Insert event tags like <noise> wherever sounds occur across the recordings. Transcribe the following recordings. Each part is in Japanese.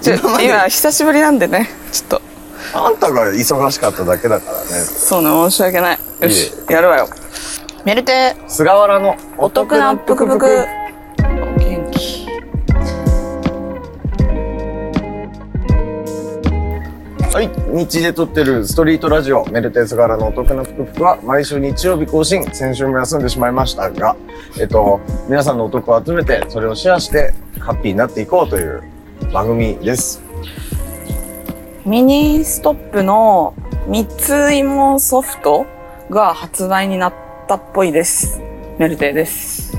ちょ今 <laughs> 久しぶりなんでねちょっと。あんたが忙しかっただけだからね。そうね申し訳ない。よいしやるわよ。メルテ。菅原のお得なぷくぷく。お元気。はい日で撮ってるストリートラジオメルテ菅原のお得なぷくぷくは毎週日曜日更新。先週も休んでしまいましたがえっと皆さんのお得を集めてそれをシェアしてハッピーになっていこうという番組です。ミニストップの三つ芋ソフトが発売になったっぽいです。メルテです。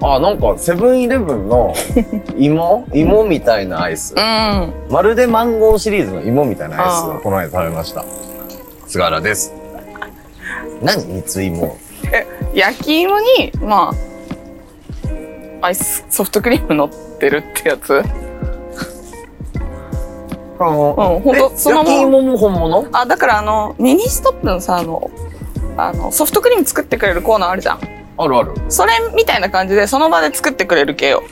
あなんかセブンイレブンの芋？<laughs> 芋みたいなアイス。うん。まるでマンゴーシリーズの芋みたいなアイスをこの間食べました。菅原です。何三つ芋？え焼き芋にまあアイスソフトクリーム乗ってるってやつ？あのうんほんとえそのまま。焼き芋も本物？あだからあのミニストップのさあのあのソフトクリーム作ってくれるコーナーあるじゃん。あるある。それみたいな感じでその場で作ってくれる系よ。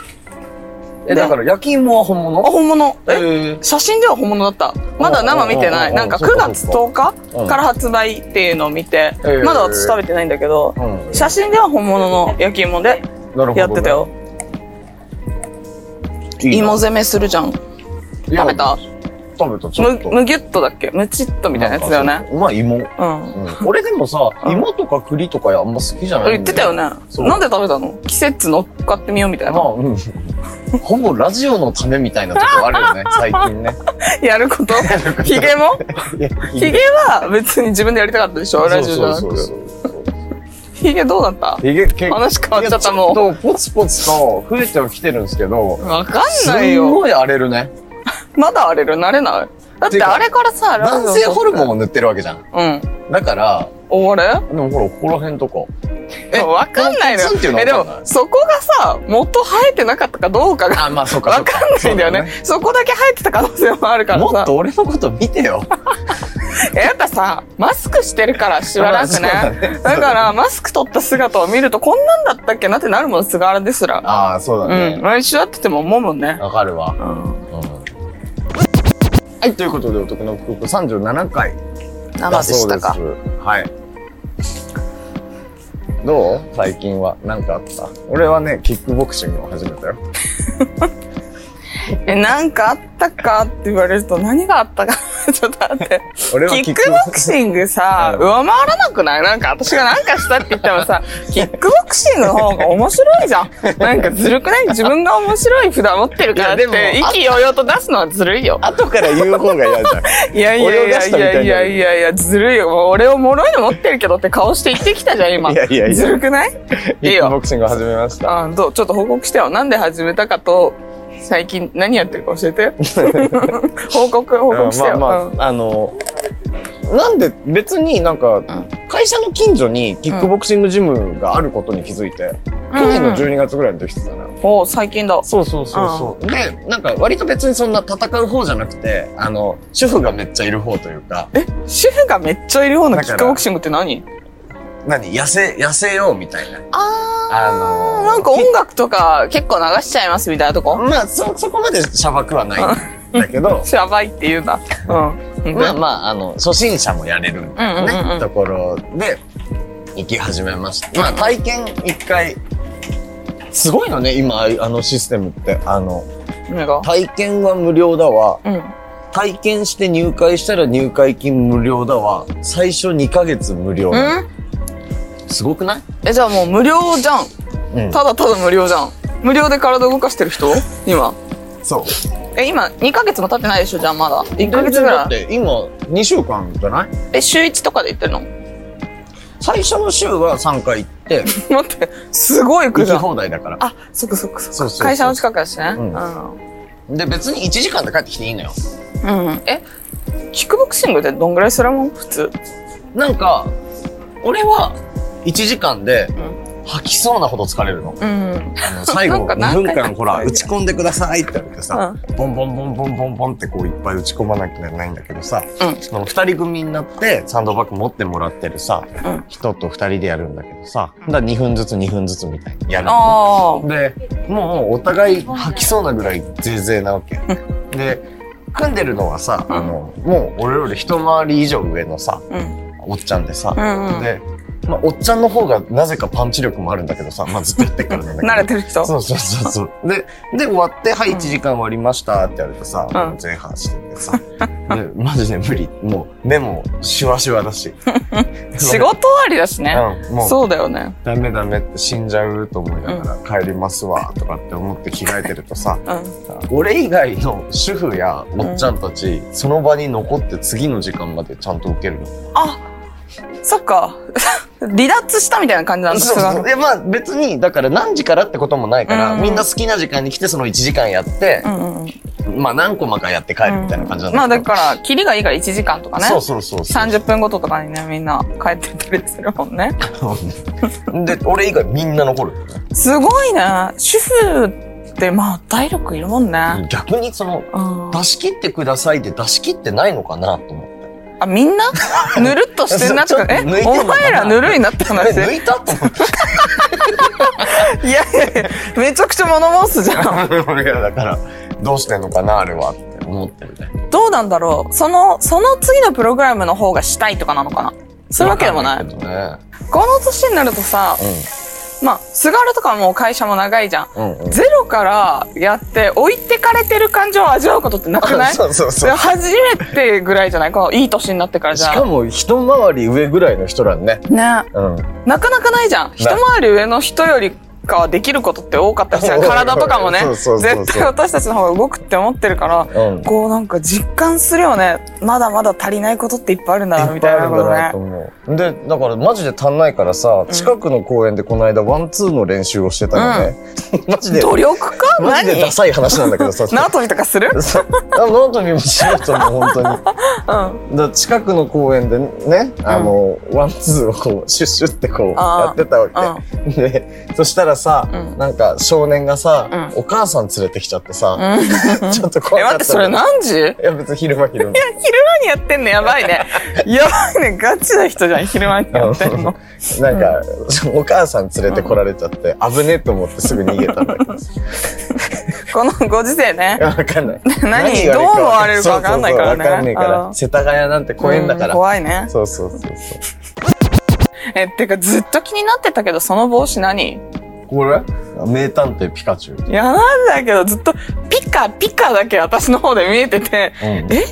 でえだから焼き芋は本あ物本物？ええ写真では本物だった。まだ生見てない。なんか9そうか月10日うん。から発売っていうのを見てまだ私食べてないんだけどうん。写真では本物の焼き芋でやってたよ芋攻めするじゃん。食べた？食べたちょっと。むむぎゅっとだっけ？むちっとみたいなやつだよね。まあ芋？うん。うん。俺でもさうん。芋とか栗とかあんま好きじゃない言ってたよね。なんで食べたの？季節乗っかってみようみたいな。まあうん。<laughs> ほぼラジオのためみたいなとこあるよね <laughs> 最近ね。やること？ヒゲも？<laughs> ヒゲは別に自分でやりたかったでしょ？ラジオじゃなく。そうそうそうヒゲどうだった？ひげ結構話変わっちゃったもいやちょっとポツポツと増えてはきてるんですけどうわかんすないよ。んごい荒れるね。<laughs> まだ荒れる？慣れない？だってあれからさ男性ホルモンを塗ってるわけじゃん。うんだからおあれ？でもほらここら辺とか。えわかんないのよ。えでもそこがさ元生えてなかったかどうかがあまあそうかわかんないんだよね。そこだけ生えてた可能性もあるから。さもっと俺のこと見てよ。<laughs> えやっぱさマスクしてるからしばらくね。<laughs> だね。だからマスク取った姿を見るとこんなんだったっけ？なってなるもん菅原ですら。ああそうだうねん毎週会ってても思うもんね。わかるわ。うん。うん。はいということでお得な福岡37回生だでしたか？そうです。はい。どう？最近は。何かあった？俺はねキックボクシングを始めたよ。<laughs> えなんかあったか？って言われると何があったか？<laughs> ちょっと待って俺はキックボクシングさ、うん上回らなくない？なんか私が何かしたって言ってもさ、<laughs> キックボクシングの方が面白いじゃん。<laughs> なんかずるくない？自分が面白い札持ってるからって、意気揚々と出すのはずるいよ。後から言う方が嫌じゃんいやいやいやいやいやいやいや、ずるいよ。俺を脆いの持ってるけどって顔して言ってきたじゃん、今。いやいやいやずるくない？キいいよ。ックボクシングを始めましたあどう？ちょっと報告してよ。なんで始めたかと、最近何やってるか教えて。<laughs> 報告、報告してよ。まあうんまあ、あのなんで別になんか、会社の近所にキックボクシングジムがあることに気づいて、去年の12月ぐらいの時ってたのよ。お最近だ。そうそうそうそう。で、なんか割と別にそんな戦う方じゃなくて、あの、主婦がめっちゃいる方というか、え、主婦がめっちゃいるようなだからキックボクシングって何？何痩せ、痩せようみたいな。ああのーなんか音楽とか結構流しちゃいますみたいなとこ？まあ、そ、そこまでシャバくはないんだけど、やばいって言うんだ。うん。まあまあ、あの、初心者もやれるみたいなね、うんうんうんうんところで、行き始めました。まあ、体験一回、すごいのね、今、あのシステムって。あの、体験は無料だわ。うん。体験して入会したら入会金無料だわ。最初2ヶ月無料。うん？すごくない？え、じゃあもう無料じゃん。うん。ただただ無料じゃん。無料で体動かしてる人？今。そう。え、今、2ヶ月も経ってないでしょ？じゃあまだ。1ヶ月ぐらい。だって今、2週間じゃない？え、週1とかで行ってるの？最初の週は3回行って、<laughs> 待って、すごい行き。放題だから。あ、そっかそっかそっか。会社の近くだしね。うんうで、別に1時間で帰ってきていいのよ。ん。うん。え、キックボクシングってどんぐらいするもん？普通。なんか、俺は1時間で吐きそうなほど疲れるの。うん。最後2なんか何回か分間ほら、打ち込んでくださいって言われてさ、うボンボンボンボンボンボンってこういっぱい打ち込まなきゃいけないんだけどさ、うんその二人組になってサンドバッグ持ってもらってるさ、うん人と二人でやるんだけどさ、だから2分ずつ2分ずつみたいにやるで、もうお互い吐きそうなぐらいゼーゼーなわけ。で、組んでるのはさ、あの、もう俺より一回り以上上のさ。おっちゃんでさ。で、まあ、おっちゃんの方がなぜかパンチ力もあるんだけどさ、<laughs> まあ、ずっとやってっからなんだけど。慣れてる人そうそうそうそう。で、で、終わって、はい、1時間終わりましたってやるとさ、うん前半しててさ、で、マジで無理。もう、目もシワシワだし。<laughs> 仕事終わりだしね。うん、もう、そうだよね。ダメダメって死んじゃうと思いながら帰りますわとかって思って着替えてるとさ、うん。俺以外の主婦やおっちゃんたち、その場に残って次の時間までちゃんと受けるの。あ、そっか。<laughs> 離脱したみたいな感じなんだ。そうそう。すで、まあ別に、だから何時からってこともないから、うんみんな好きな時間に来てその1時間やってうんうんうん。まあ何コマかやって帰るみたいな感じなんまあだけど。だから、キリがいいから1時間とかね。そうそうそうそう。30分ごととかにね、みんな帰ってたりするもんね。<laughs> で、俺以外みんな残る。すごいね。主婦ってまあ体力いるもんね。逆にその、うん。出し切ってくださいって出し切ってないのかなと思って。あ、みんな？<laughs> ぬるっとしてんなとかな？お前らぬるいなってえ話。抜いたと思って。<laughs> いやいやいや、めちゃくちゃ物申すじゃん。<laughs> だから、どうしてんのかな、あれはって思ってるね。どうなんだろう？その、その次のプログラムの方がしたいとかなのかな？そういうわけでもない。ね。この年になるとさ、まあ、菅原とかもう会社も長いじゃん。うん。うんうん。ゼロからやって置いてかれてる感情を味わうことってなくない？<laughs> そうそうそう。初めてぐらいじゃない？このいい年になってからじゃしかも一回り上ぐらいの人らね。ね。うん。なかなかないじゃん。一回り上の人よりかできることって多かったりする多い体とかもね絶対私たちの方が動くって思ってるから、うん。こうなんか実感するよね。まだまだ足りないことっていっぱいあるんだな、みたいなことねと。で、だからマジで足んないからさ、近くの公園でこの間ワンツーの練習をしてたのね。マジで、努力かマジでダサい話なんだけどさ。縄跳びとかするそうあノートにもしようと思う、本当に。うん。だ近くの公園でね、あの、ワンツーをこう、シュッシュってこう、やってたわけ。で、そしたらさ、うんなんか少年がさ、うんお母さん連れてきちゃってさ、うん。<laughs> ちょっと怖え、かった。待って、それ何時いや、いや、別に昼間昼間。昼間にやってんの？やばいね。やばいね。ガチな人じゃん、昼間にやってんの。なんか、お母さん連れてこられちゃって、危ねえと思ってすぐ逃げたんだけど。このご時世ね。わかんない。何？どう思われるかわかんないからねそうそうそうわかんないから。うん世田谷なんて公園だかうんら。怖いね。そうそうそうそう。え、てかずっと気になってたけど、その帽子何？これ？名探偵ピカチュウ。いや、なんだけど、ずっとピカピカだけ私の方で見えてて、うんえ？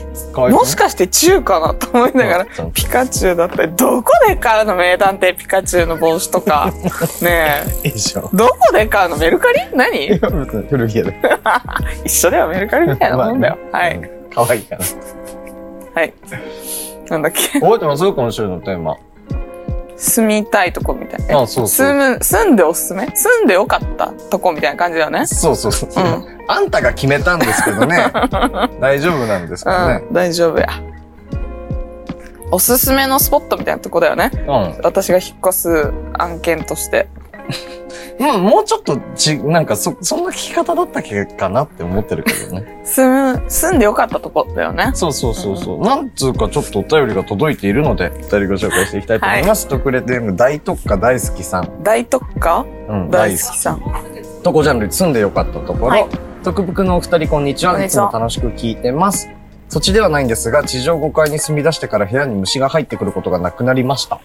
もしかして中かなと思いながらうん、ピカチュウだったり、どこで買うの名探偵ピカチュウの帽子とか。<laughs> ねえ。いい。どこで買うのメルカリ？何？いや、別に古着屋で。<laughs> 一緒だよ、メルカリみたいなもんだよ。まあねはい。。かわいいから。はい。なんだっけ？覚えてます？今週のテーマ。住みたいとこみたいな。あそうそう住む、住んでおすすめ？住んでよかったとこみたいな感じだよね。そうそうそう。うんあんたが決めたんですけどね。<laughs> 大丈夫なんですかね。うん、大丈夫や。おすすめのスポットみたいなとこだよね。うん。私が引っ越す案件として。うん、もうちょっとち、なんかそ、そんな聞き方だったっけかなって思ってるけどね。<laughs> 住む、住んでよかったとこだよね。そうそうそうそう。なんつうかちょっとお便りが届いているので、二人ご紹介していきたいと思います。特レデーム大特化大好きさん。大特化うん、大好きさん。とこジャンルに住んでよかったところ、はい特服のお二人こんにちは。いつも楽しく聞いてます。土地ではないんですが、地上5階に住み出してから部屋に虫が入ってくることがなくなりました。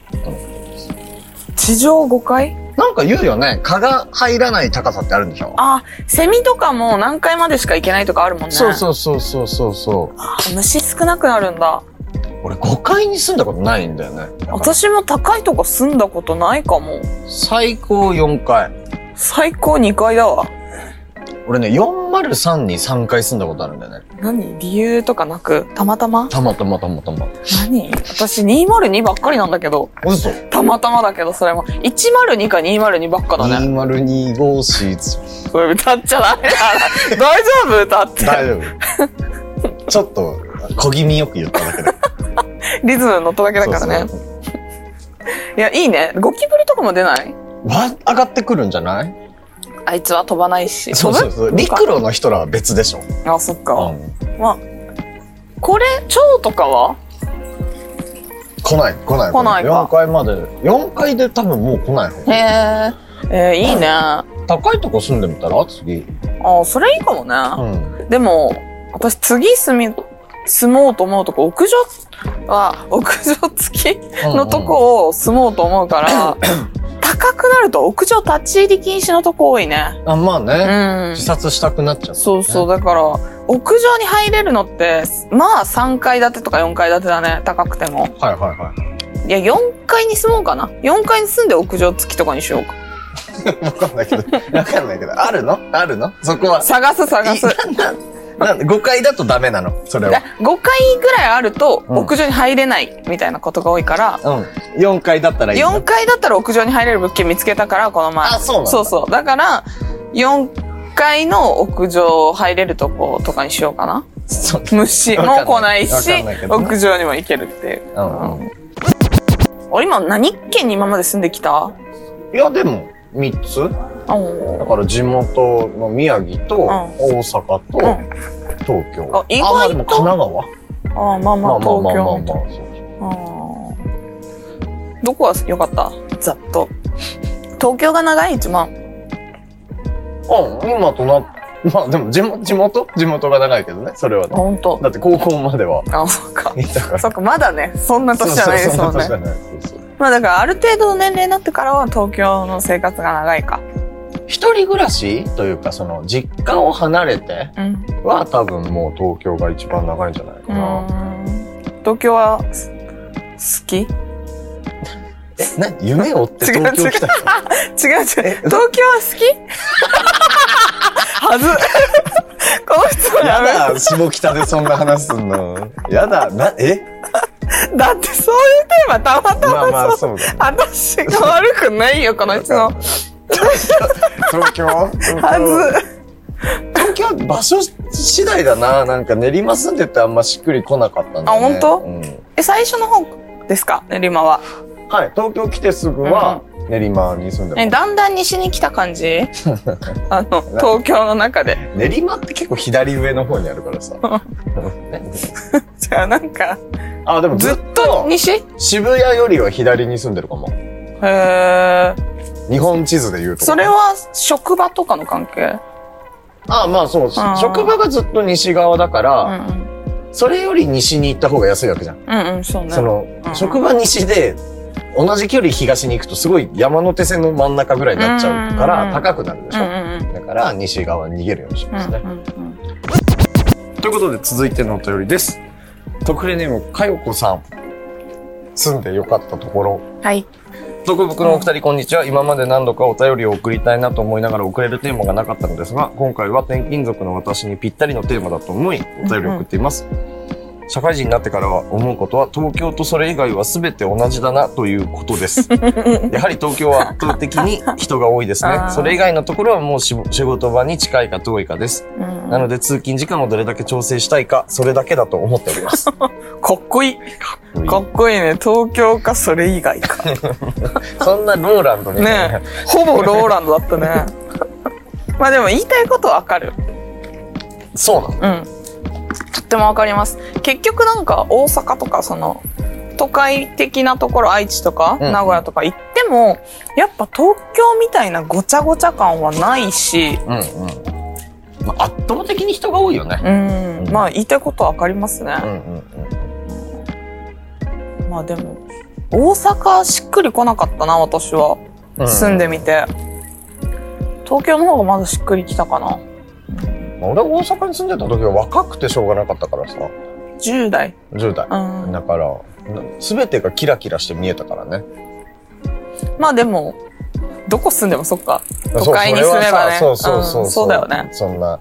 地上5階？なんか言うよね。蚊が入らない高さってあるんでしょ？あ、セミとかも何階までしか行けないとかあるもんね。そうそうそうそうそうそう。あ虫少なくなるんだ。俺5階に住んだことないんだよね。私も高いとこ住んだことないかも。最高4階。最高2階だわ。俺ね、403に3回住んだことあるんだよね。何？理由とかなく？たまたま？たまたまたまたま。何？私202ばっかりなんだけど。嘘たまたまだけど、それも。102か202ばっかだね。?202 号シーズ。それ歌っちゃダメだ。大丈夫？歌って。大丈夫。ちょっと、小気味よく言っただけで。リズム乗っただけだからね。そうそういや、いいね。ゴキブリとかも出ない？は上がってくるんじゃない？あいつは飛ばないし。そうそうそう。陸路の人らは別でしょ。あ、そっか。うんまあ、これ、蝶とかは？来ない、来ない。来ないか4階まで。4階で多分もう来ない方へえ。えー、いいね。あ、高いとこ住んでみたら？次。それいいかもね。うん。でも、私次住み、住もうと思うとこ、屋上は、屋上付き？のとこを住もうと思うから、<coughs> 高くなると屋上立ち入り禁止のとこ多いね。あ、まあね。うん自。殺したくなっちゃう、そうそう。。だから、屋上に入れるのって、まあ3階建てとか4階建てだね。高くても。はいはいはい。いや、4階に住もうかな。4階に住んで屋上付きとかにしようか。<laughs> わかんないけど、わかんないけど、あるの？あるの？そこは。探す探す。なんで5階だとダメなのそれは。5階ぐらいあるとうん屋上に入れないみたいなことが多いから、うん。4階だったらいいの。4階だったら屋上に入れる物件見つけたから、この前。あそうなんだそうそう。だから、4階の屋上入れるとことかにしようかな。そう。虫も来ないし屋上にも行けるっていう。うんうんうん俺今何県に今まで住んできた？いや、でも、3つだから地元の宮城と、大阪と、うん東京。あ意外とあ、まあでも神奈川？ああ、まあまあ、東まあまあまあまあ京みたいまあ。どこが良かった？ざっと。東京が長い？一番。そう。うん、今とな、まあでも地元、地元？地元が長いけどね、それはあ、ね。ほんと。だって高校まではあ、そっか。いたから。そっか、まだね、そんな年じゃないですもんね。まあだからある程度の年齢になってからは東京の生活が長いか。一人暮らしというか、その、実家を離れてうん。は多分もう東京が一番長いんじゃないかうな。ん東京はす好き？違うえ、な、夢を追って東京来た人？<laughs> 違う。東京は好き？はず。この質問やだ、下北でそんな話すんの。やだ、な、え？だってそういうテーマたまたまあまあ、まそう。そうだね。私が悪くないよ、この質問。<laughs> 東京？はず。東京は場所次第だな。なんか練馬住んでてあんましっくり来なかったんだよね。あ本当？うん。え、最初の方ですか？練馬は。はい、東京来てすぐは練馬に住んでえ、まだんだん西に来た感じ？<laughs> あの、東京の中で。す。練馬って結構左上の方にあるからさ。ね <laughs> じゃあなんか、あ、でもずっとと西？へ渋谷よりは左に住んでるかも。え。日本地図で言うと。それは職場とかの関係？あまあそう。ー職場がずっと西側だかうら、んそれより西に行った方が安いわけじゃん。うん。うんうん、そうね。その、うん職場西で、同じ距離東に行くとすごい山手線の真ん中ぐらいになっちゃうかうんら高くなるでしょ。うんうんうん。だから西側に逃げるようにしうんますね。うんうんということで続いてのお便りです。特例ネーム、かよこさん。住んでよかったところ。はい。徳袋のお二人こんにちは。今まで何度かお便りを送りたいなと思いながら送れるテーマがなかったのですが、今回は転勤族の私にぴったりのテーマだと思い、お便りを送っています。社会人になってからは思うことは、東京とそれ以外は全て同じだなということです。<laughs> やはり東京は圧倒的に人が多いですねそれ以外のところはもうし仕事場に近いか遠いかです。うんなので通勤時間をどれだけ調整したいか、それだけだと思っております。かっこいい。かっこいいね。東京かそれ以外か。<laughs> そんなローランドみたいな。ねほぼローランドだったね。<laughs> まあでも言いたいことわかる。そうなのうん。とってもわかります。結局なんか大阪とかその、都会的なところ、愛知とか、うん名古屋とか行っても、やっぱ東京みたいなごちゃごちゃ感はないし、うんうん。まあ、圧倒的に人が多いよね。うん、うんまあ言いたいことわかりますね。うんうんまあでも、大阪しっくり来なかったな、私は。うん。住んでみて。東京の方がまだしっくりきたかな。まあ俺は大阪に住んでた時は若くてしょうがなかったからさ。10代。10代。うん。だから、すべてがキラキラして見えたからね。まあでも、どこ住んでもそっか。都会に住めばねそうそうそうそう。うんそうだよねそんな、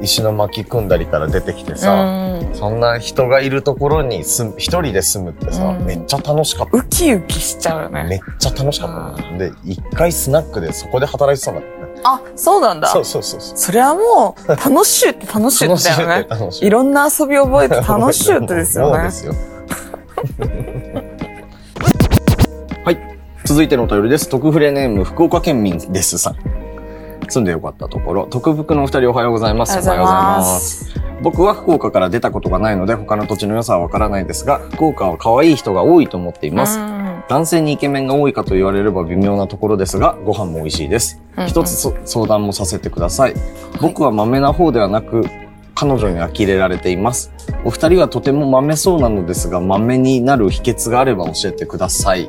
石の巻組んだりから出てきてうさ、ん。そんな人がいるところに住む、一人で住むってさ、うんめっちゃ楽しかった。ウキウキしちゃうよめね。っちゃ楽しかったね。で、一回スナックでそこで働いてたんだってね。あ、そうなんだ。そうそうそうそう。それはもう、楽しゅうって楽しゅう楽しいだよね。楽しいいろんな遊び覚えて楽しゅうってですよね。<laughs> はい。続いてのお便りです。特フレネーム、福岡県民ですさん。住んでよかったところ、特福のお二人おはようございます。ありがとうございます。僕は福岡から出たことがないので他の土地の良さはわからないですが、福岡は可愛い人が多いと思っています。うん男性にイケメンが多いかと言われれば微妙なところですが、ご飯も美味しいです。うん一つそ相談もさせてください。僕は豆な方ではなく、彼女に呆れられています。お二人はとても豆そうなのですが、豆になる秘訣があれば教えてください。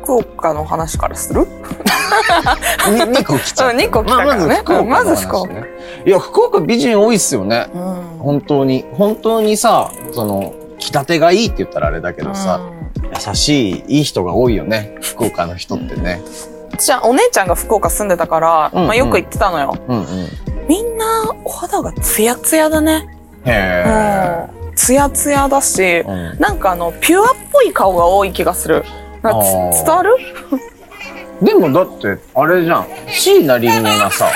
福岡の話からする？<laughs> に2個来ちゃった。うん二個来たからねまず福岡の話ね。いや、福岡美人多いっすよね。うん本当に。本当にさ、その、着立てがいいって言ったらあれだけどさ、優しい、いい人が多いよね。福岡の人ってね。私はお姉ちゃんが福岡住んでたから、うんうんまあ、よく行ってたのよ。うんうん。みんなお肌がツヤツヤだね。へうん。ツヤツヤだし、え。うんなんかあの、ピュアっぽい顔が多い気がする。伝わる？でもだって、あれじゃん。椎名林檎がさ、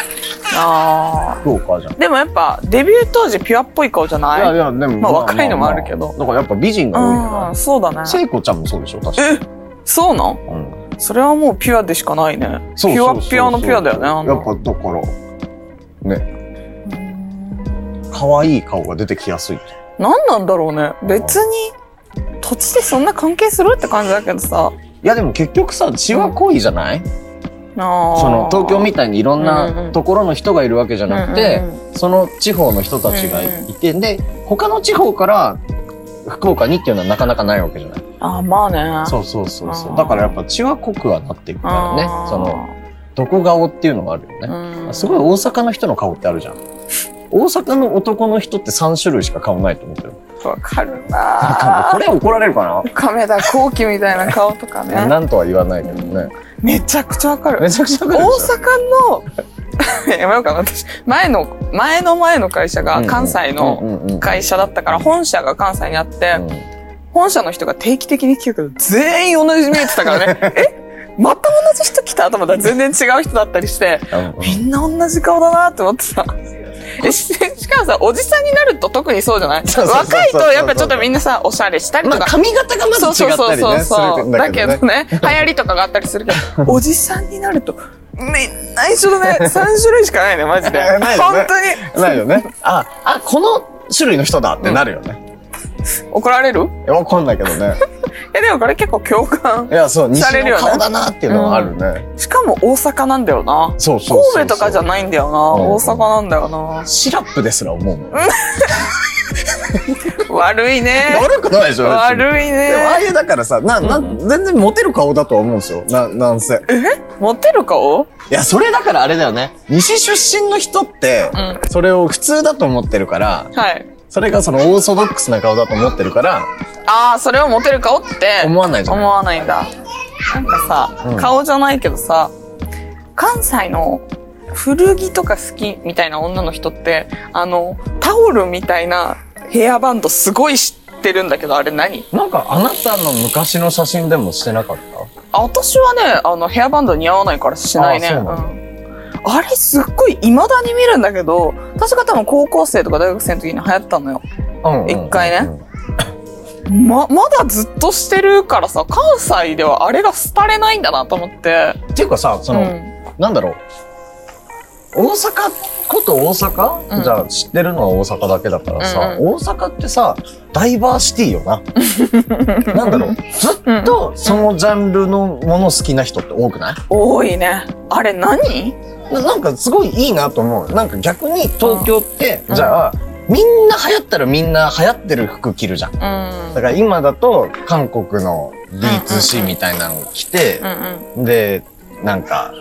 あ福岡じゃん。あ。でもやっぱ、デビュー当時ピュアっぽい顔じゃない？いやいや、でも。まあ若いのもあるけどだからやっぱ美人が多いかうん、そうだねら。。聖子ちゃんもそうでしょ確かえそうなん？うん。それはもうピュアでしかないね。そうピュアそうそうそうピュアのピュアだよね。あやのっぱだから、ね、可愛い顔が出てきやすい。何なんだろうね。別に、土地でそんな関係するって感じだけどさ。いやでも結局さ、血は濃いじゃない、あーその東京みたいにいろんうんうなん。ところの人がいるわけじゃなくて、うんうんその地方の人たちがいて、で、他の地方から福岡にっていうのはなかなかないわけじゃない？あーまあね。そうそうそうそう。だからやっぱ血は濃くはなっていくからね。その、毒顔っていうのがあるよね。うんすごい大阪の人の顔ってあるじゃん。大阪の男の人って3種類しか顔ないと思ってる。わかるなこれ怒られるか亀田光輝みたいな顔とかなね。なんとは言わないけどね。めちゃくちゃわかる。めちゃくちゃ大阪の、<laughs> やめようかな、私。前の、前の前の会社が関西の会社だったから、本社が関西にあって、うん本社の人が定期的に聞くけど、全員同じ見えてたからね。<laughs> え？また同じ人来た？と思ったら全然違う人だったりして、みんな同じ顔だなって思ってさ。えししかもさ、おじさんになると特にそうじゃない？そうそうそうそう若いとやっぱちょっとみんなさ、おしゃれしたりとか。まあ髪型がまず違そうそうったりねすそうそう。るんだだけどね。流行りとかがあったりするけど、<laughs> おじさんになると、みんな一緒だね。3種類しかないね、マジで。<laughs> ないよね本当に。ないよね。あ、あ、この種類の人だってなるよね。怒られる？わかんないけどね。え、でもこれ結構共感い。や、そう、西されるよねの顔だなっていうのはあるね。しかも大阪なんだよな。そうそう。神戸とかじゃないんだよな。うん大阪なんだよな。シラップですら思うもん。<laughs> 悪いね。悪くないでしょ悪いね。でもああいうだからさ、な、な、全然モテる顔だとは思うんですよ。な、なんせ。モテる顔？いや、それだからあれだよね。西出身の人って、うんそれを普通だと思ってるから、はい。それがそのオーソドックスな顔だと思ってるから、ああ、それをモテる顔って思わないじゃん。思わないんだ。なんかさ、うん顔じゃないけどさ、関西の古着とか好きみたいな女の人って、あの、タオルみたいなヘアバンドすごい知ってるんだけど、あれ何？なんかあなたの昔の写真でもしてなかった？あ私はね、あの、ヘアバンド似合わないからしないね。ああれすっごい未だに見るんだけど、私が多分高校生とか大学生の時に流行ったのよ。うんうん一回ねま、まだずっとしてるからさ、関西ではあれが廃れないんだなと思って。っていうかさ、その、うんなんだろう。大阪こと大阪、うんじゃあ知ってるのは大阪だけだからさ、うん大阪ってさ、ダイバーシティよな。<laughs> なんだろう。ずっとそのジャンルのもの好きな人って多くない？多いね。あれ何？ななんかすごいいいなと思う。なんか逆に東京って、うんじゃあ、みんな流行ったらみんな流行ってる服着るじゃん。うん。だから今だと韓国の D2C みたいなの着てう、んで、なんか、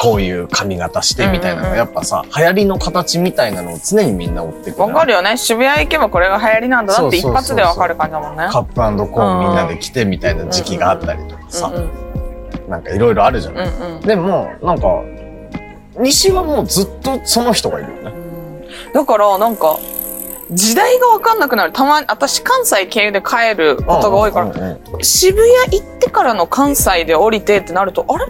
こういう髪型してみたいなのがうんうんうんやっぱさ、流行りの形みたいなのを常にみんな追ってくうん。わかるよね。渋谷行けばこれが流行りなんだなって一発でわかる感じだもんね。カップコーンみんなで着てみたいな時期があったりとかさ、うんなんかいろいろあるじゃうん。ない。うんうんでも、なんか、西はもうずっとその人がいるよね。だから、なんか、時代がわかんなくなる。たまに、私関西経由で帰ることが多いから、うんうんうん渋谷行ってからの関西で降りてってなると、あれ？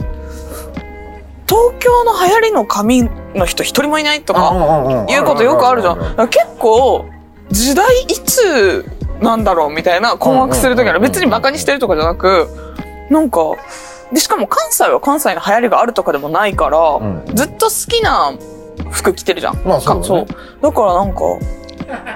東京の流行りの髪の人一人もいないとか、かいうことよくあるじゃん。結構、時代いつなんだろうみたいな困惑するときある。別にバカにしてるとかじゃなく、なんか、で、しかも関西は関西の流行りがあるとかでもないから、うんずっと好きな服着てるじゃん。まあそうだねそう。だからなんか、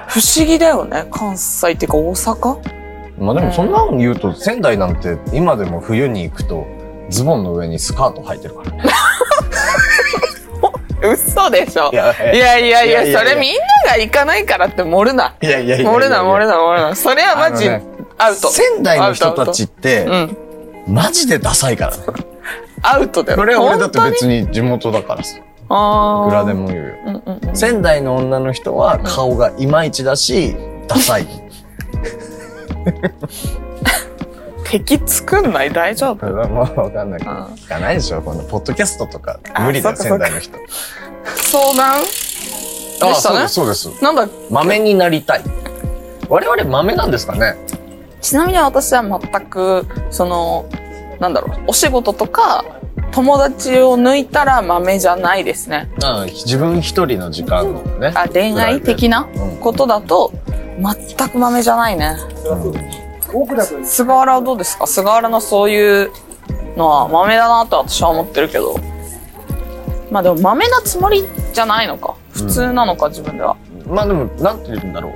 不思議だよね。関西っていうか大阪？まあでもそんなの言うと、仙台なんて今でも冬に行くと、ズボンの上にスカート履いてるからね。<laughs> 嘘でしょい。やいやいやいや、それみんなが行かないからって盛るな。いやいやいや盛るな、盛るな、盛るな。それはマジ、アウト。仙台の人たちって、うん。マジでダサいからね。<laughs> アウトだよ。これは俺だって本別に地元だからさ。あーいくらでも言うよ。うんうんうん。仙台の女の人は顔がいまいちだし、ダサい。<laughs> 敵作んない？大丈夫？それはもうわかんないけど。うん聞かないでしょこのポッドキャストとか。あ無理だよ、仙台の人。相談？であしたね。そうです、そうです。なんだ、豆になりたい。我々豆なんですかね？ちなみに私は全く、その、なんだろう、お仕事とか、友達を抜いたら豆じゃないですね。うん、自分一人の時間のね。あ、恋愛的なうんことだと、全く豆じゃないね。菅原はどうですか？菅原のそういうのは豆だなと私は思ってるけど。まあでも豆なつもりじゃないのか。普通なのか、自分では。まあでも、なんて言うんだろう。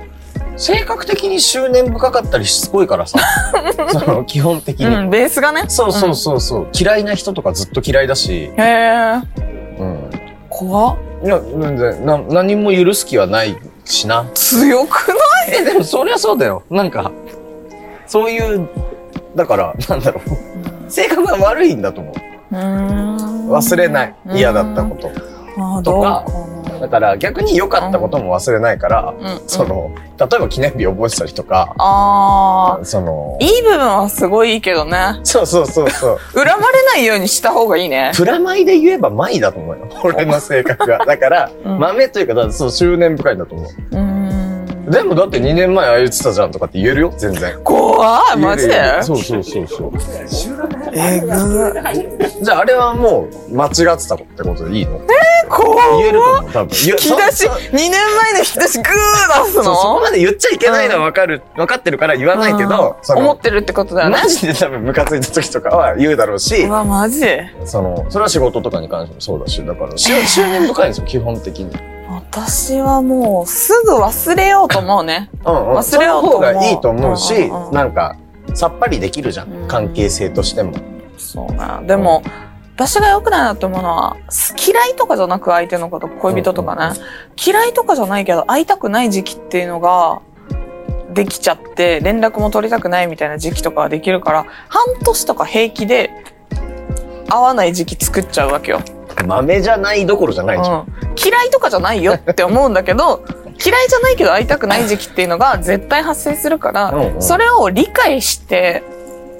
性格的に執念深かったりしつこいからさ。<laughs> その、基本的に。うん、ベースがね。そうそうそうそう、嫌いな人とかずっと嫌いだし。うん。へえ、うん。怖っいや、全然、な、何も許す気はないしな。強くない？え、でもそりゃそうだよ。なんか、そういう、だから、なんだろう。性格が悪いんだと思う。うーん忘れない。嫌だったこと。あーどうかだから逆に良かったことも忘れないから、な。うん、その、例えば記念日覚えてたりとか、ああ、その、いい部分はすごいいいけどね。そうそうそうそう。<laughs> 恨まれないようにした方がいいね。プラマイで言えばマイだと思うよ。俺の性格が。<laughs> だから、うん豆というか、だそう、執念深いんだと思う。うーん。でもだって2年前ああ言ってたじゃんとかって言えるよ、全然。怖いマジで？そうそうそうそう。えぐ。じゃああれはもう間違ってたってことでいいの？怖い言えると思う、多分。引引き出し、2年前の引き出しグー出すそう、そこのまで言っちゃいけないのはわかる、分かってるから言わないけど、思ってるってことだよね。マジで多分ムカついた時とかは言うだろうしう、わ、マジ？その、それは仕事とかに関してもそうだし、だから、執執念深いんですよ、基本的に。私はもう、すぐ忘れようと思うね。うんうん。忘れようと思うその方がいいと思うし、うんうんうんなんか、さっぱりできるじゃうんん、関係性としても。そうね。でも、私が良くないなって思うのは、嫌いとかじゃなく相手のこと、恋人とかね。嫌いとかじゃないけど、会いたくない時期っていうのが、できちゃって、連絡も取りたくないみたいな時期とかができるから、半年とか平気で、会わない時期作っちゃうわけよ。豆じゃないどころじゃないじゃん。うん、嫌いとかじゃないよって思うんだけど <laughs> 嫌いじゃないけど会いたくない時期っていうのが絶対発生するから、うんうん。それを理解して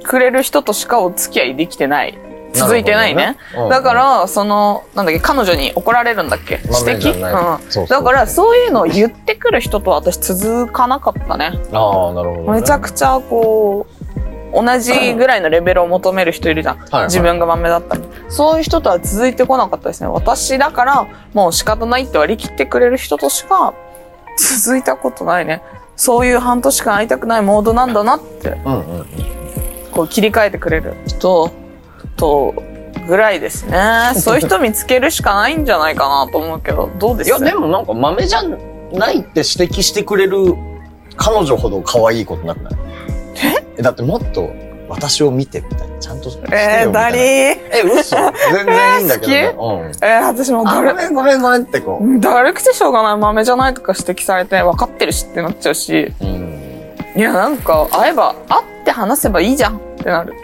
くれる人としかお付き合いできてない。続いてないね。ねうん。だからそのなんだっけ彼女に怒られるんだっけ？豆指摘？うんそうそう。だからそういうのを言ってくる人と私続かなかったね。ああ、なるほど、ね。めちゃくちゃこう同じぐらいのレベルを求める人いるじゃん。はい自分が豆だったり。そういう人とは続いてこなかったですね。私だからもう仕方ないって割り切ってくれる人としか続いたことないね。そういう半年間会いたくないモードなんだなって、うんうんうん。こう切り替えてくれる人と、ぐらいですね。<laughs> そういう人見つけるしかないんじゃないかなと思うけど、どうです？いや、でもなんか豆じゃないって指摘してくれる彼女ほど可愛いことなくない？えだってもっと私を見てみたいな。ちゃんとしてよみたいな。えー、ダリー。え、嘘全然いいんだけど、ね。えうん。えー、私もあ、誰ごめんごめんごめんってこう。だるくてしょうがない豆じゃないとか指摘されて分かってるしってなっちゃうしうん。いやなんか会えば会って話せばいいじゃんってなる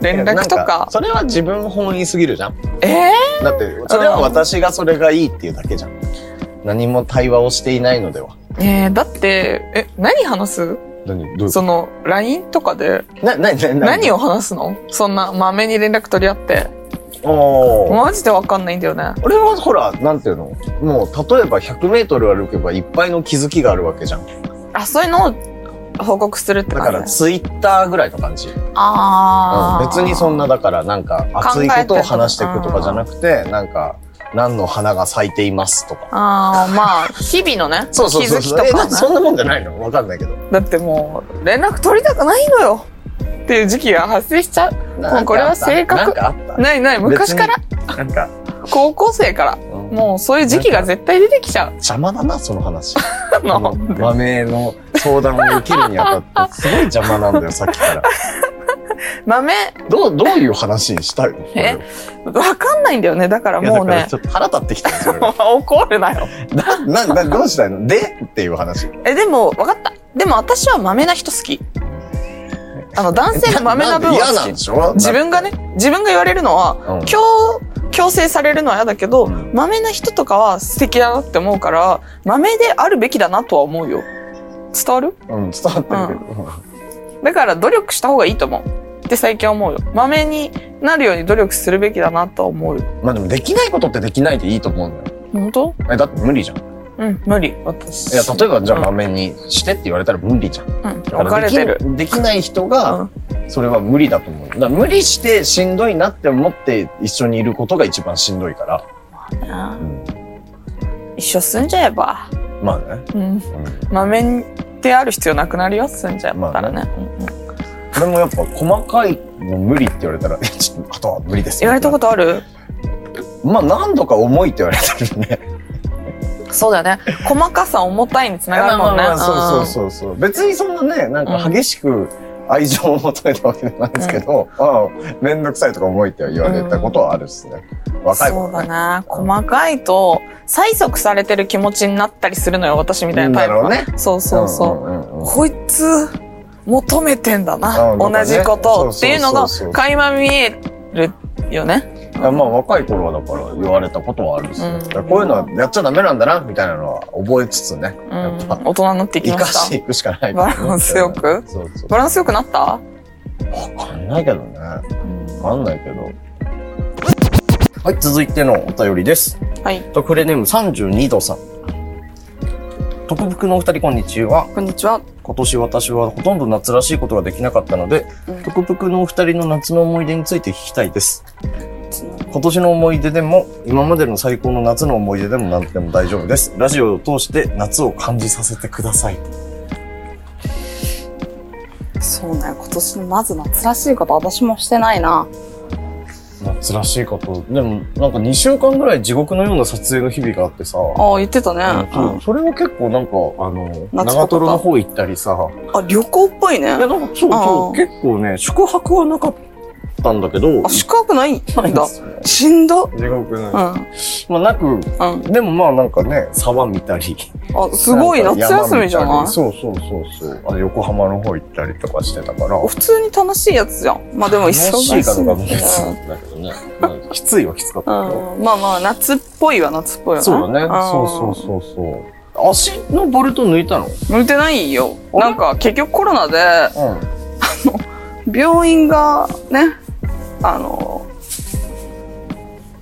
連絡とかそれは自分本位すぎるじゃん。えだって、それは私がそれがいいっていうだけじゃん。何も対話をしていないのでは。ー、えー、だってえ何話す？何どうその LINE とかで？な、な、な、を何を話すの？そんな豆に連絡取り合って。マジで分かんないんだよね。俺はほら、なんていうの？もう、例えば100メートル歩けばいっぱいの気づきがあるわけじゃん。あそういうのを報告するってだ感じ。からツイッターぐらいの感じ。うんああ、別にそんな、だからなんか熱いことを話していくとかじゃなくて、なんか、何の花が咲いていますとか。ああまあ日々のねそうそうそうそう。え、気づきとかねだってそんなもんじゃないの？わかんないけど。だってもう連絡取りたくないのよっていう時期が発生しちゃう。もうこれは性格なんかあったないない、昔から、なんか、高校生から、うんもうそういう時期が絶対出てきちゃう邪魔だな、その話。<laughs> の。この豆の相談を受けるにあたって、すごい邪魔なんだよ、さっきから。豆、どう、どういう話にしたいの？え？わかんないんだよね。だからもうねち、ょっと腹立ってきた。<laughs> 怒るなよ。な、な、な、どうしたいの？で？っていう話。え、でも、わかった。でも私は豆な人好き。あの、男性の豆な部分嫌は好き。なんでしょ？自分がね、自分が言われるのは、うん強、強制されるのは嫌だけど、うん豆な人とかは素敵だなって思うから、豆であるべきだなとは思うよ。伝わる？うん、伝わってるけど。だから努力した方がいいと思う。って最近思うよ。豆になるように努力するべきだなとは思うよ。まあでもできないことってできないでいいと思うんだよ。本当？え、だって無理じゃん。いうん、無理。私。や、例えばじゃあうん豆にしてって言われたら無理じゃん。うん、分かれてる。できできない人うが、んそれは無理だと思う。だ無理してしんどいなって思って一緒にいることが一番しんどいから。なうん一緒住んじゃえば。まあね。うん。うん豆である必要なくなるよ、住んじゃったらね。うんうんでもやっぱ細かいの無理って言われたら、え <laughs> ちょっとあとは無理です言われたことある？まあ何度か重いって言われてるね。そうだよね。細かさ重たいにつながるもんね。まあまあそうそうそうそう。別にそんなね、なんか激しく愛情を求めたわけじゃないですけど、ああ、めんどくさいとか重いって言われたことはあるっすね。若いそう。だな。細かいと、催促されてる気持ちになったりするのよ、私みたいなタイプは。ねそうそうそう。んんうんうんこいつ、求めてんだな。同じことっていうのが垣間見えるよね。まあ若い頃はだから言われたことはあるんですよ。こういうのはやっちゃダメなんだな、みたいなのは覚えつつね。大人になっていき生かまし。したていくしかない、バランスよく？そうそう。バランス良くなった？わかんないけどね。わかんないけど。はい、続いてのお便りです。はい。と、クレネーム32度さん。特服のお二人こんにちは。こんにちは。今年私はほとんど夏らしいことができなかったので、うん特服のお二人の夏の思い出について聞きたいです。今年の思い出でも、今までの最高の夏の思い出でも何でも大丈夫です。ラジオを通して夏を感じさせてください。そうね。今年のまず夏らしいこと私もしてないな。夏らしいこと。でも、なんか2週間ぐらい地獄のような撮影の日々があってさ。ああ、言ってたね。うんそそれは結構なんか、あの、夏長瀞の方行ったりさ。あ、旅行っぽいね。いや、なんかそうあそう、ー結構ね、宿泊はなかったんだけど。あ、宿泊ないんだしんど？地獄うん。なまあなく、うん。でもまあなんかね、沢見たり。あ、すごい夏か休みじゃない？そうそうそうそう。あの横浜の方行ったりとかしてたから。普通に楽しいやつじゃん。まあでも忙しい。楽しいかどうかもう別だけどね。まあきついはきつかったけど。ん。まあまあ、夏っぽいは夏っぽいよね。そうだね。んそうそうそうそう。足のボルト抜いたの？向いてないよ。なんか結局コロナで、うん。病院がね、あの、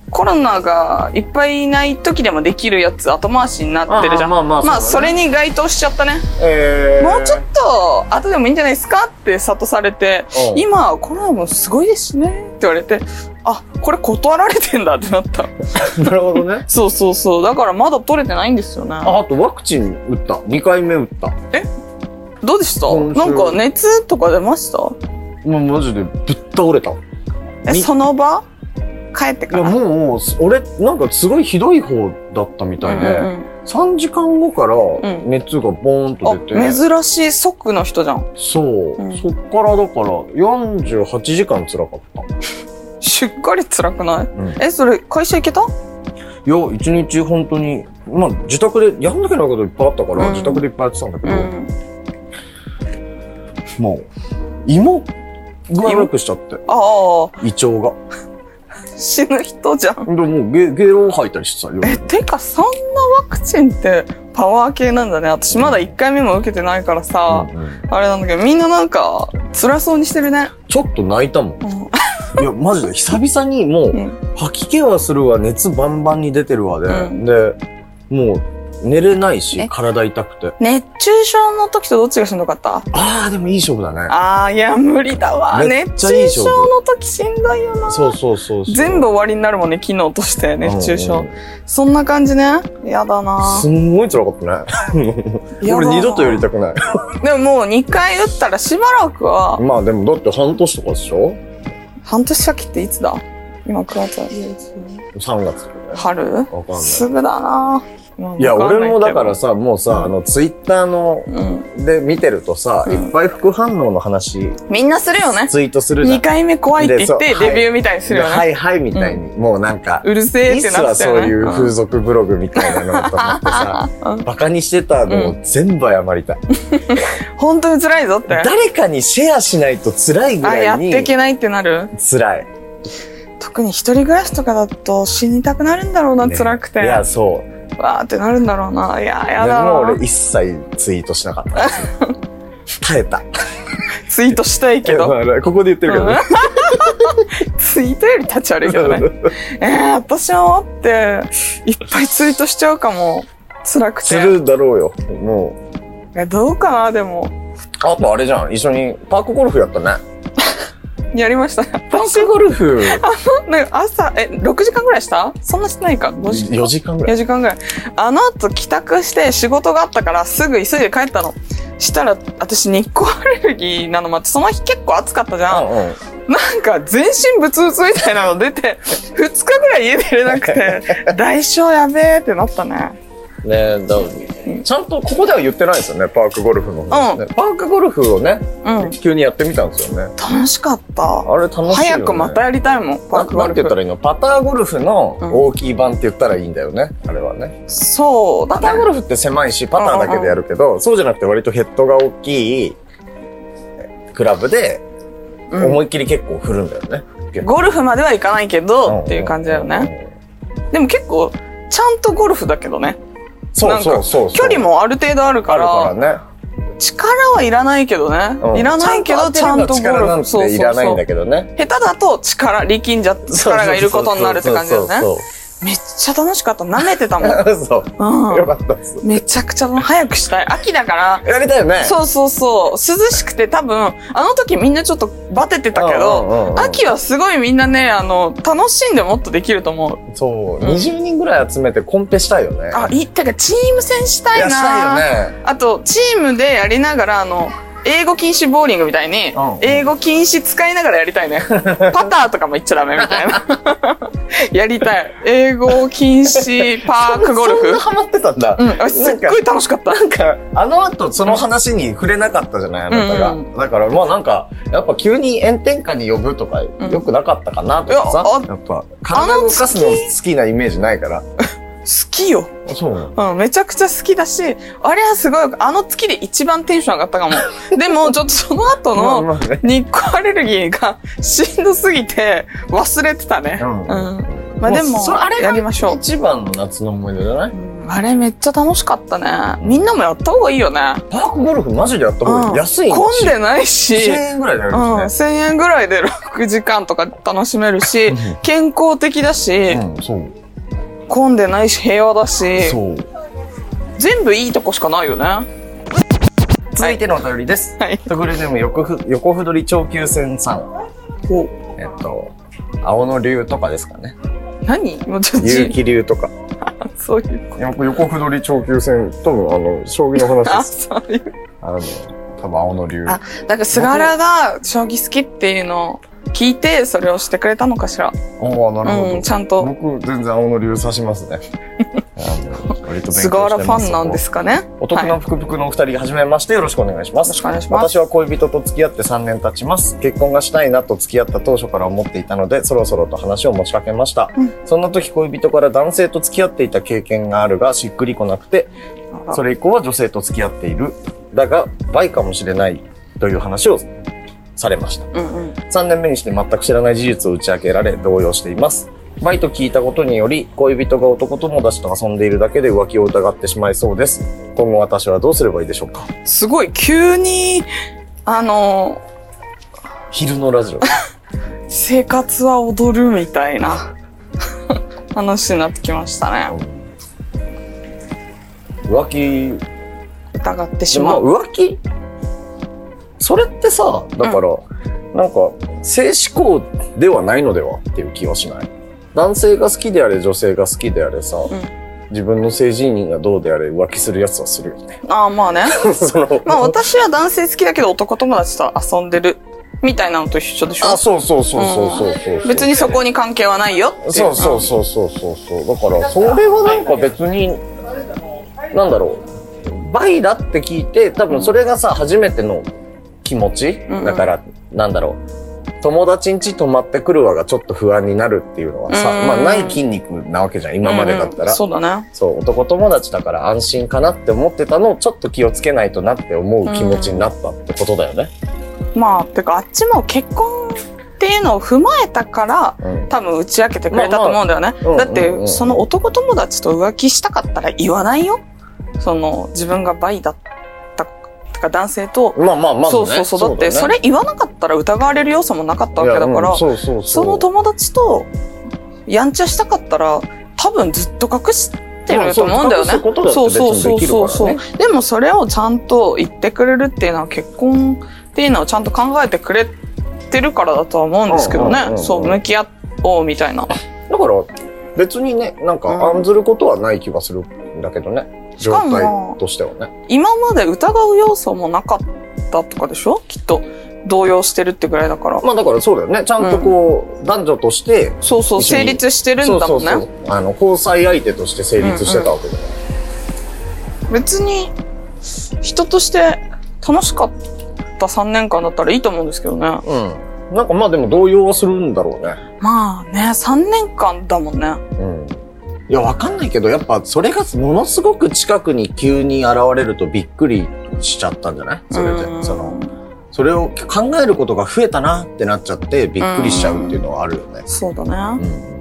コロナがいっぱいいない時でもできるやつ後回しになってるじゃん。まあまあまあ、それに該当しちゃったね。えー、もうちょっと後でもいいんじゃないですかって諭されて、うん今コロナもすごいですねって言われて、あ、これ断られてんだってなった。<laughs> なるほどね。<laughs> そうそうそう。だからまだ取れてないんですよね。あ、あとワクチン打った。2回目打った。どうでした？なんか熱とか出ました？もうマジでぶっ倒れた。いえ、みその場？帰ってかや、ら。もう、俺、なんかすごいひどい方だったみたいで、うんうん3時間後からん。熱がボーンと出て、あ、珍しい即の人じゃん。そう、うん。そっからだから48時間辛かった。<laughs> しっかり辛くない？うん。え、それ会社行けた？いや、一日本当に、まあ自宅でやんなきゃなこといっぱいあったから、うん。自宅でいっぱいやってたんだけど、うん。もう、芋具合悪くしちゃって、ああ、胃腸が。死ぬ人じゃん。でもうゲ、ゲロ吐いたりしてたよ。え、てか、そんなワクチンってパワー系なんだね。私まだ1回目も受けてないからさ、うんうんあれなんだけど、みんななんか辛そうにしてるね。ちょっと泣いたもん。うんいや、マジで久々にもう、うん吐き気はするわ、熱バンバンに出てるわで、うんで、もう、寝れないしえ、体痛くて。熱中症の時とどっちがしんどかった？ああ、でもいい勝負だね。あー、いや、無理だわ。熱中症の時しんどいよな。そうそうそう。全部終わりになるもんね、機能として、熱中症。そんな感じね？やだなすんごい辛かったね。<laughs> 俺二度とやりたくない。<laughs> でももう2回打ったらしばらくは、まあでもだって半年とかでしょ？半年先っていつだ？今9月、?3 月。春？わかんない。すぐだなうんいや、俺もだからけさ、もうさ、あの、ツイッターの、どうん。で見てるとさ、うんいっぱい副反応の話、みんなするよね。ツイートするじゃん。2回目怖いって言って、でそうレビューみたいにするよね。はいはいみたいに、もうなんか、うるせえってなっちゃよね。そうういう風ん俗ブログみたいなのと思ってさ、うんバカにしてたのを全部謝りたい。<laughs> 本当に辛いぞって。誰かにシェアしないと辛いぐらいにっていけないってなる辛い。特に一人暮らしとかだと死にたくなるんだろうな、ね辛くて。いや、そう。わーってなるんだろうな。いや、やでだな。も俺一切ツイートしなかったです。<laughs> 耐えた。ツイートしたいけど。<laughs> ここで言ってるけどね。<laughs> ツイートより立ち悪いけどね。えー、私もあって、いっぱいツイートしちゃうかも。辛くて。するだろうよ。もう。え、どうかな、でも。あとあれじゃん。一緒にパークゴルフやったね。やりました。パークゴルフね、朝、え、6時間ぐらいした？そんなしてないか ?5 時？間4時間ぐらい。4時間ぐらい。あの後帰宅して仕事があったからすぐ急いで帰ったの。したら、私日光アレルギーなのもあって、その日結構暑かったじゃん。うんうん。なんか全身ブツブツみたいなの出て、2日ぐらい家出れなくて、<laughs> 代償やべえってなったね。ねだちゃんとここでは言ってないですよね、パークゴルフの話ね。パークゴルフをね、うん。急にやってみたんですよね。楽しかった。あれ楽しいよね。早くまたやりたいもん、パークゴななんて言ルフ。ったらいいの？パターゴルフのうん大きい版って言ったらいいんだよね、あれはね。そうだね。パターゴルフって狭いし、パターだけでやるけど、そうじゃなくて割とヘッドが大きいクラブでうん思いっきり結構振るんだよね。ゴルフまではいかないけんど、っていう感じだよね。。でも結構、ちゃんとゴルフだけどね。そうそうそう。距離もある程度あるから、ね。力はいらないけどね。うんいらないけど、ちゃんとゴルフ。そうていそうそうらないんだ。けどね。下手だと力、力んじゃ力がいることになるって感じだよね。めっちゃ楽しかった。舐めてたもん。そうそうんよかったです。めちゃくちゃ早くしたい。秋だから、やりたいよね。そうそうそう。涼しくて多分、あの時みんなちょっとバテてたけうんうんうんうど、ん秋はすごいみんなね、あの、楽しんでもっとできると思う。そう。うん20人ぐらい集めてコンペしたいよね。あ、いい、てかチーム戦したいないや、したいよね。あと、チームでやりながら、あの、英語禁止ボーリングみたいにうん、英語禁止使いながらやりたいね。<laughs> パターとかも言っちゃダメみたいな。<laughs> やりたい。英語禁止パークゴルフ。そんなハマってたんだ。うん、あすっごい楽しかった。なんか、あの後その話に触れなかったじゃない？あなたが。うんだからまあなんか、やっぱ急に炎天下に呼ぶとか、ん良くなかったかなとかさ。いややっぱ、体動かすの好きなイメージないから。好きよ。そううん、めちゃくちゃ好きだし、あれはすごい、あの月で一番テンション上がったかも。<laughs> でも、ちょっとその後まあの日光アレルギーがしんどすぎて忘れてたね。ううんん。まあでもあれがやりましょう一番の夏の思い出じゃない？うんあれめっちゃ楽しかったね。みんなもやった方がいいよね。パークゴルフマジでやった方がいい。うん安い混んでないし、1000円ぐらいでやるうん、んですね。1000円ぐらいで6時間とか楽しめるしうん、健康的だし、うん、そう。混んでないし平和だし、そう。全部いいとこしかないよね。続いてのお便りです。はい。トグレネーム横ふ横ふどり長久戦さん。おえっと、青の竜とかですかね。何？もうちょっと結城竜とか。<laughs> そういう。横横ふどり長久戦、多分あの、将棋の話あ、です。<laughs> そういう。あの、多分青の竜。あだから菅原が将棋好きっていうのを聞いて、それをしてくれたのかしら。おおなるほど。うん、ちゃんと。僕、全然青の竜指しますね。<laughs> 菅原ファンなんですかね。お得なはい福々のお二人、はじめましてよろしくお願いします。よろしくお願いします私は恋人と付き合って3年経ちます。結婚がしたいなと付き合った当初から思っていたので、そろそろと話を持ちかけました。うんそんな時恋人から男性と付き合っていた経験があるが、しっくりこなくて、それ以降は女性と付き合っている。だが、倍かもしれないという話をされました。うんうん。3年目にして全く知らない事実を打ち明けられ動揺しています。バイと聞いたことにより、恋人が男友達と遊んでいるだけで浮気を疑ってしまいそうです。今後私はどうすればいいでしょうか？すごい、急に、あの、昼のラジオ。<laughs> 生活は踊るみたいな <laughs> 話になってきましたね。浮気、疑ってしまあまう。浮気？それってさ、だから、なんか、性思考ではないのでは？っていう気はしない男性が好きであれ、女性が好きであれさ、ん自分の性自認がどうであれ浮気するやつはするよね。ああ、まあね。<laughs> まあ私は男性好きだけど男友達と遊んでるみたいなのと一緒でしょ？あ、そうそうそうそうそうそう別にそこに関係はないよって。そうそうそうそうそうそう。だから、それはなんか別に、なんだろう。バイだって聞いて、多分それがさ、初めての気持ち、うんだから、なんだろう。友達ん家泊まってくるわがちょっと不安になるっていうのはさ、うんまあない筋肉なわけじゃん、今までだったら。そうだね。そう、男友達だから安心かなって思ってたのをちょっと気をつけないとなって思う気持ちになったってことだよね。まあ、てかあっちも結婚っていうのを踏まえたから、うん。多分打ち明けてくれたと思うんだよね。だって、その男友達と浮気したかったら言わないよ。その、自分がバイだっか男性と、まあまあまずね。そうそうそう。だって、それ言わなかったら疑われる要素もなかったわけだから、そうそうそう。その友達と、やんちゃしたかったら、多分ずっと隠してると思うんだよね。まあそう隠すことだって別にできるからねそうでもそれをちゃんと言ってくれるっていうのは結婚っていうのをちゃんと考えてくれてるからだとは思うんですけどね。そう、向き合おうみたいな。だから別にね、なんかうん案ずることはない気がするんだけどね。状態としてはね。今まで疑う要素もなかったとかでしょ？きっと。動揺してるってぐらいだから。まあだからそうだよね。ちゃんとこう、男女として、そうそう、成立してるんだもんね。あの、交際相手として成立してたわけだよ。別に、人として楽しかった3年間だったらいいと思うんですけどね。うん。なんかまあでも動揺はするんだろうね。まあね、3年間だもんね。うん。いや、わかんないけど、やっぱそれがものすごく近くに急に現れるとびっくりしちゃったんじゃない？それでう。んその、それを考えることが増えたなってなっちゃってびっくりしちゃうっていうのはあるよね。そうだうね。ん。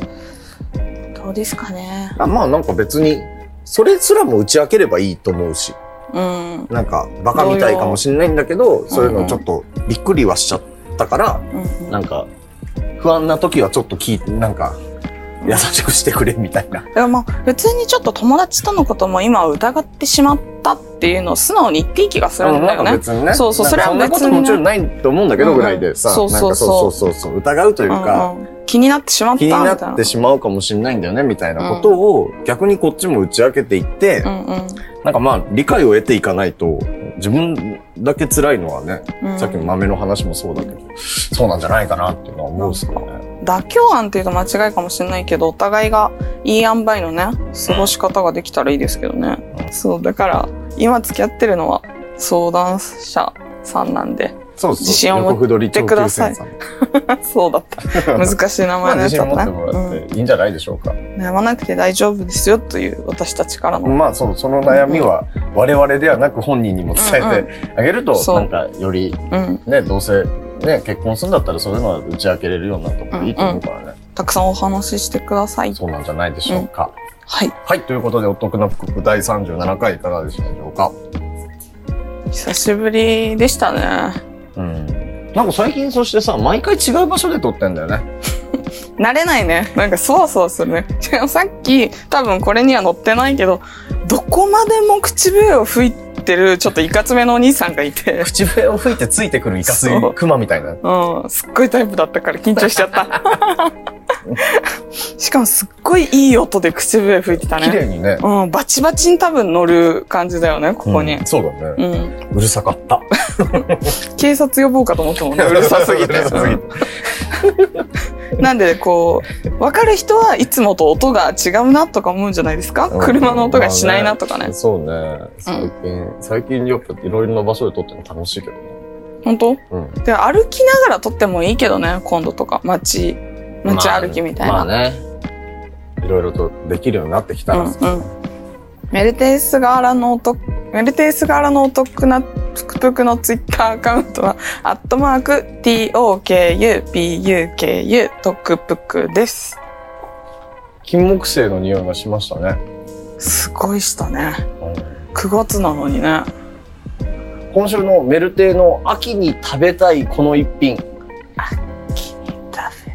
どうですかね。あまあなんか別に、それすらも打ち明ければいいと思うし、うん。なんかバカみたいかもしれないんだけど、そういうのちょっとびっくりはしちゃったから、うんうんなんか不安な時はちょっと聞いて、なんか優しくしてくれみたいな。だからまあ別にちょっと友達とのことも今は疑ってしまったっていうのを素直に言っていい気がするんだよね。別にね。そうそうそれは別にねそんなこともちろんないと思うんだけどぐらいでさ、そうそうそうそう、疑うというか、うんうん気になってしまった気にな。なってしまうかもしれないんだよねみたいなことを逆にこっちも打ち明けていって、うんうんなんかまあ理解を得ていかないと自分だけ辛いのはね、うんさっきの豆の話もそうだけど、そうなんじゃないかなっていうのは思うんですけどね。妥協案っていうと間違いかもしれないけど、お互いがいい塩梅のね、過ごし方ができたらいいですけどね。そう、だから、今付き合ってるのは相談者さんなんで。そうそう。自信を持って横取り長級戦さん。<laughs> そうだった。難しい名前のやつだったね。持ってもらっていいんじゃないでしょうか。悩まなくて大丈夫ですよという私たちからの。まあそう、その悩みは我々ではなく本人にも伝えてあげると、そうなんかよりうん。ね、どうせね、結婚するんだったらそういうのは打ち明けれるようになった方がいいと思うからね。たくさんお話ししてください。そうなんじゃないでしょうか。はい。はい、ということで、お得な福第37回いかがでしたでしょうか？久しぶりでしたね。うん。なんか最近そしてさ、毎回違う場所で撮ってんだよね。<laughs> 慣れないね。なんかそわそわするね。<laughs> さっき、多分これには載ってないけど、どこまでも口笛を吹いてる、ちょっといかつめのお兄さんがいて、口笛を吹いてついてくるイカスイそうクマみたいな。うん、すっごいタイプだったから緊張しちゃった。<laughs> しかもすっごいいい音で口笛吹いてたね。綺麗にね。うん、バチバチに多分乗る感じだよね、ここにうん。そうだね。うん。うるさかった。警察呼ぼうかと思ったもんね、<laughs> うるさすぎて。なんで、こう、わかる人はいつもと音が違うなとか思うんじゃないですか、うん車の音がしないなとかね。そうね。最近、最近よくいろいろな場所で撮ってるの楽しいけどね。本当？うん。で、歩きながら撮ってもいいけどね、今度とか。街、街歩きみたいな。まあね。いろいろとできるようになってきたら。うんうん。メルテイスガーラのお得、メルテイスガーラのお得なぷくぷくのツイッターアカウントは、<laughs> アットマーク、t-o-k-u-p-u-k-u、トクプクです。金木犀の匂いがしましたね。すごいしたね。うん9月なのにね。今週のメルテイの秋に食べたいこの一品。食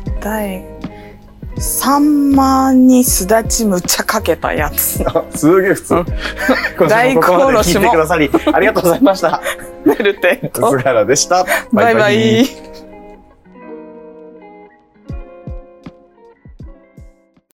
べたい。サンマにすだちむっちゃかけたやつ。あ <laughs> すげえ普通。うん今週もここまで聞いてくださり、ありがとうございました。メルテンと。菅原でした。バイバイ